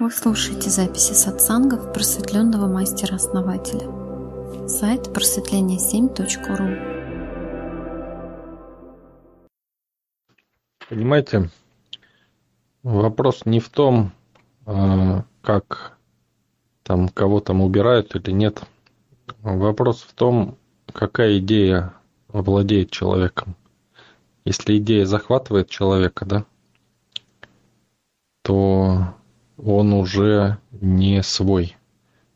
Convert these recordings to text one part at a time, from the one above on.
Вы слушаете записи сатсангов просветленного мастера-основателя. Сайт просветление7.ру Понимаете, вопрос не в том, а, как там кого там убирают или нет. Вопрос в том, какая идея владеет человеком. Если идея захватывает человека, да, то он уже не свой,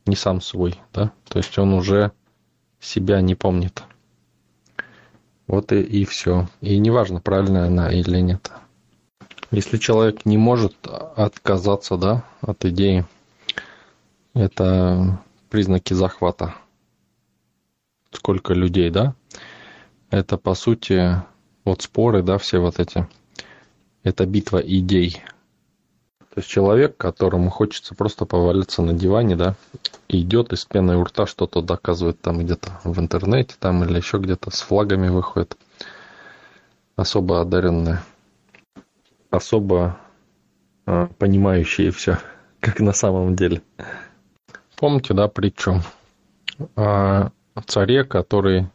не сам свой, да, то есть он уже себя не помнит. Вот и, и все. И неважно, правильная она или нет. Если человек не может отказаться, да, от идеи, это признаки захвата. Сколько людей, да? Это, по сути, вот споры, да, все вот эти. Это битва идей. То есть человек, которому хочется просто повалиться на диване, да, идет из пены у рта что-то доказывает там где-то в интернете там или еще где-то с флагами выходит. Особо одаренные. Особо э, понимающие все, как на самом деле. Помните, да, притчу о царе, который,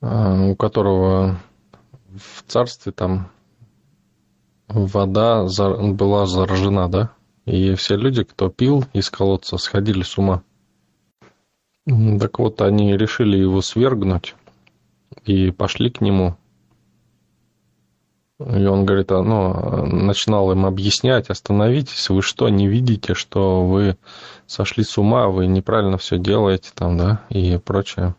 э, у которого в царстве там вода была заражена, да? И все люди, кто пил из колодца, сходили с ума. Так вот, они решили его свергнуть и пошли к нему. И он говорит, а, ну, начинал им объяснять, остановитесь, вы что, не видите, что вы сошли с ума, вы неправильно все делаете там, да, и прочее.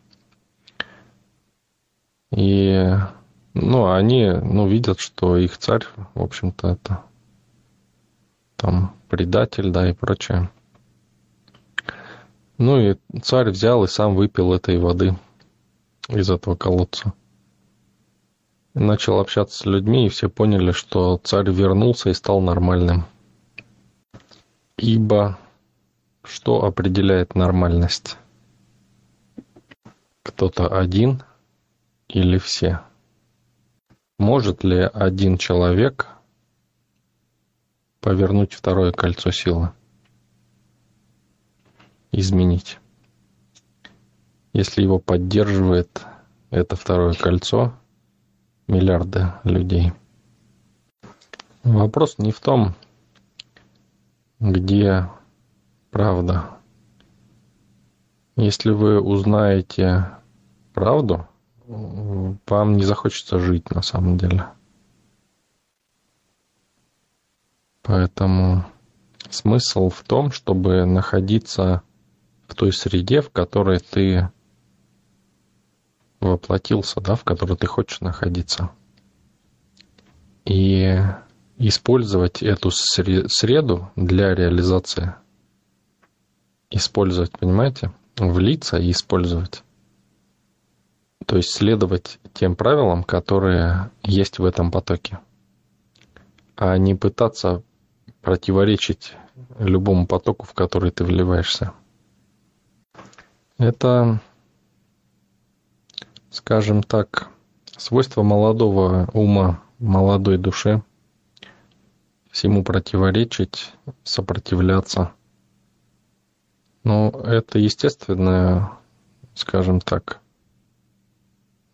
И ну, они, ну, видят, что их царь, в общем-то, это там предатель, да, и прочее. Ну и царь взял и сам выпил этой воды из этого колодца. И начал общаться с людьми, и все поняли, что царь вернулся и стал нормальным. Ибо что определяет нормальность? Кто-то один или все? Может ли один человек повернуть второе кольцо силы? Изменить. Если его поддерживает это второе кольцо миллиарды людей. Вопрос не в том, где правда. Если вы узнаете правду, вам не захочется жить на самом деле. Поэтому смысл в том, чтобы находиться в той среде, в которой ты воплотился, да, в которой ты хочешь находиться. И использовать эту среду для реализации. Использовать, понимаете? Влиться и использовать. То есть следовать тем правилам, которые есть в этом потоке, а не пытаться противоречить любому потоку, в который ты вливаешься. Это, скажем так, свойство молодого ума, молодой души, всему противоречить, сопротивляться. Но это естественное, скажем так,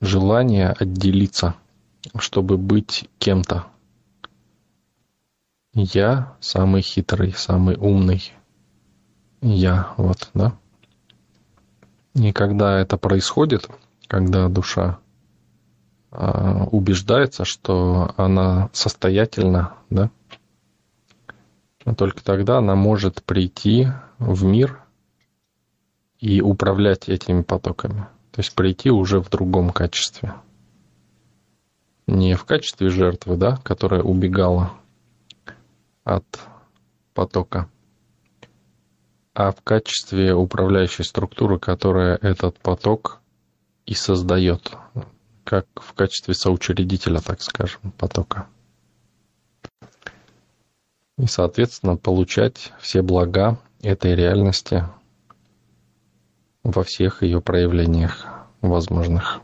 желание отделиться, чтобы быть кем-то. Я самый хитрый, самый умный. Я, вот, да. И когда это происходит, когда душа э, убеждается, что она состоятельна, да, только тогда она может прийти в мир и управлять этими потоками. То есть прийти уже в другом качестве. Не в качестве жертвы, да, которая убегала от потока, а в качестве управляющей структуры, которая этот поток и создает, как в качестве соучредителя, так скажем, потока. И, соответственно, получать все блага этой реальности во всех ее проявлениях возможных.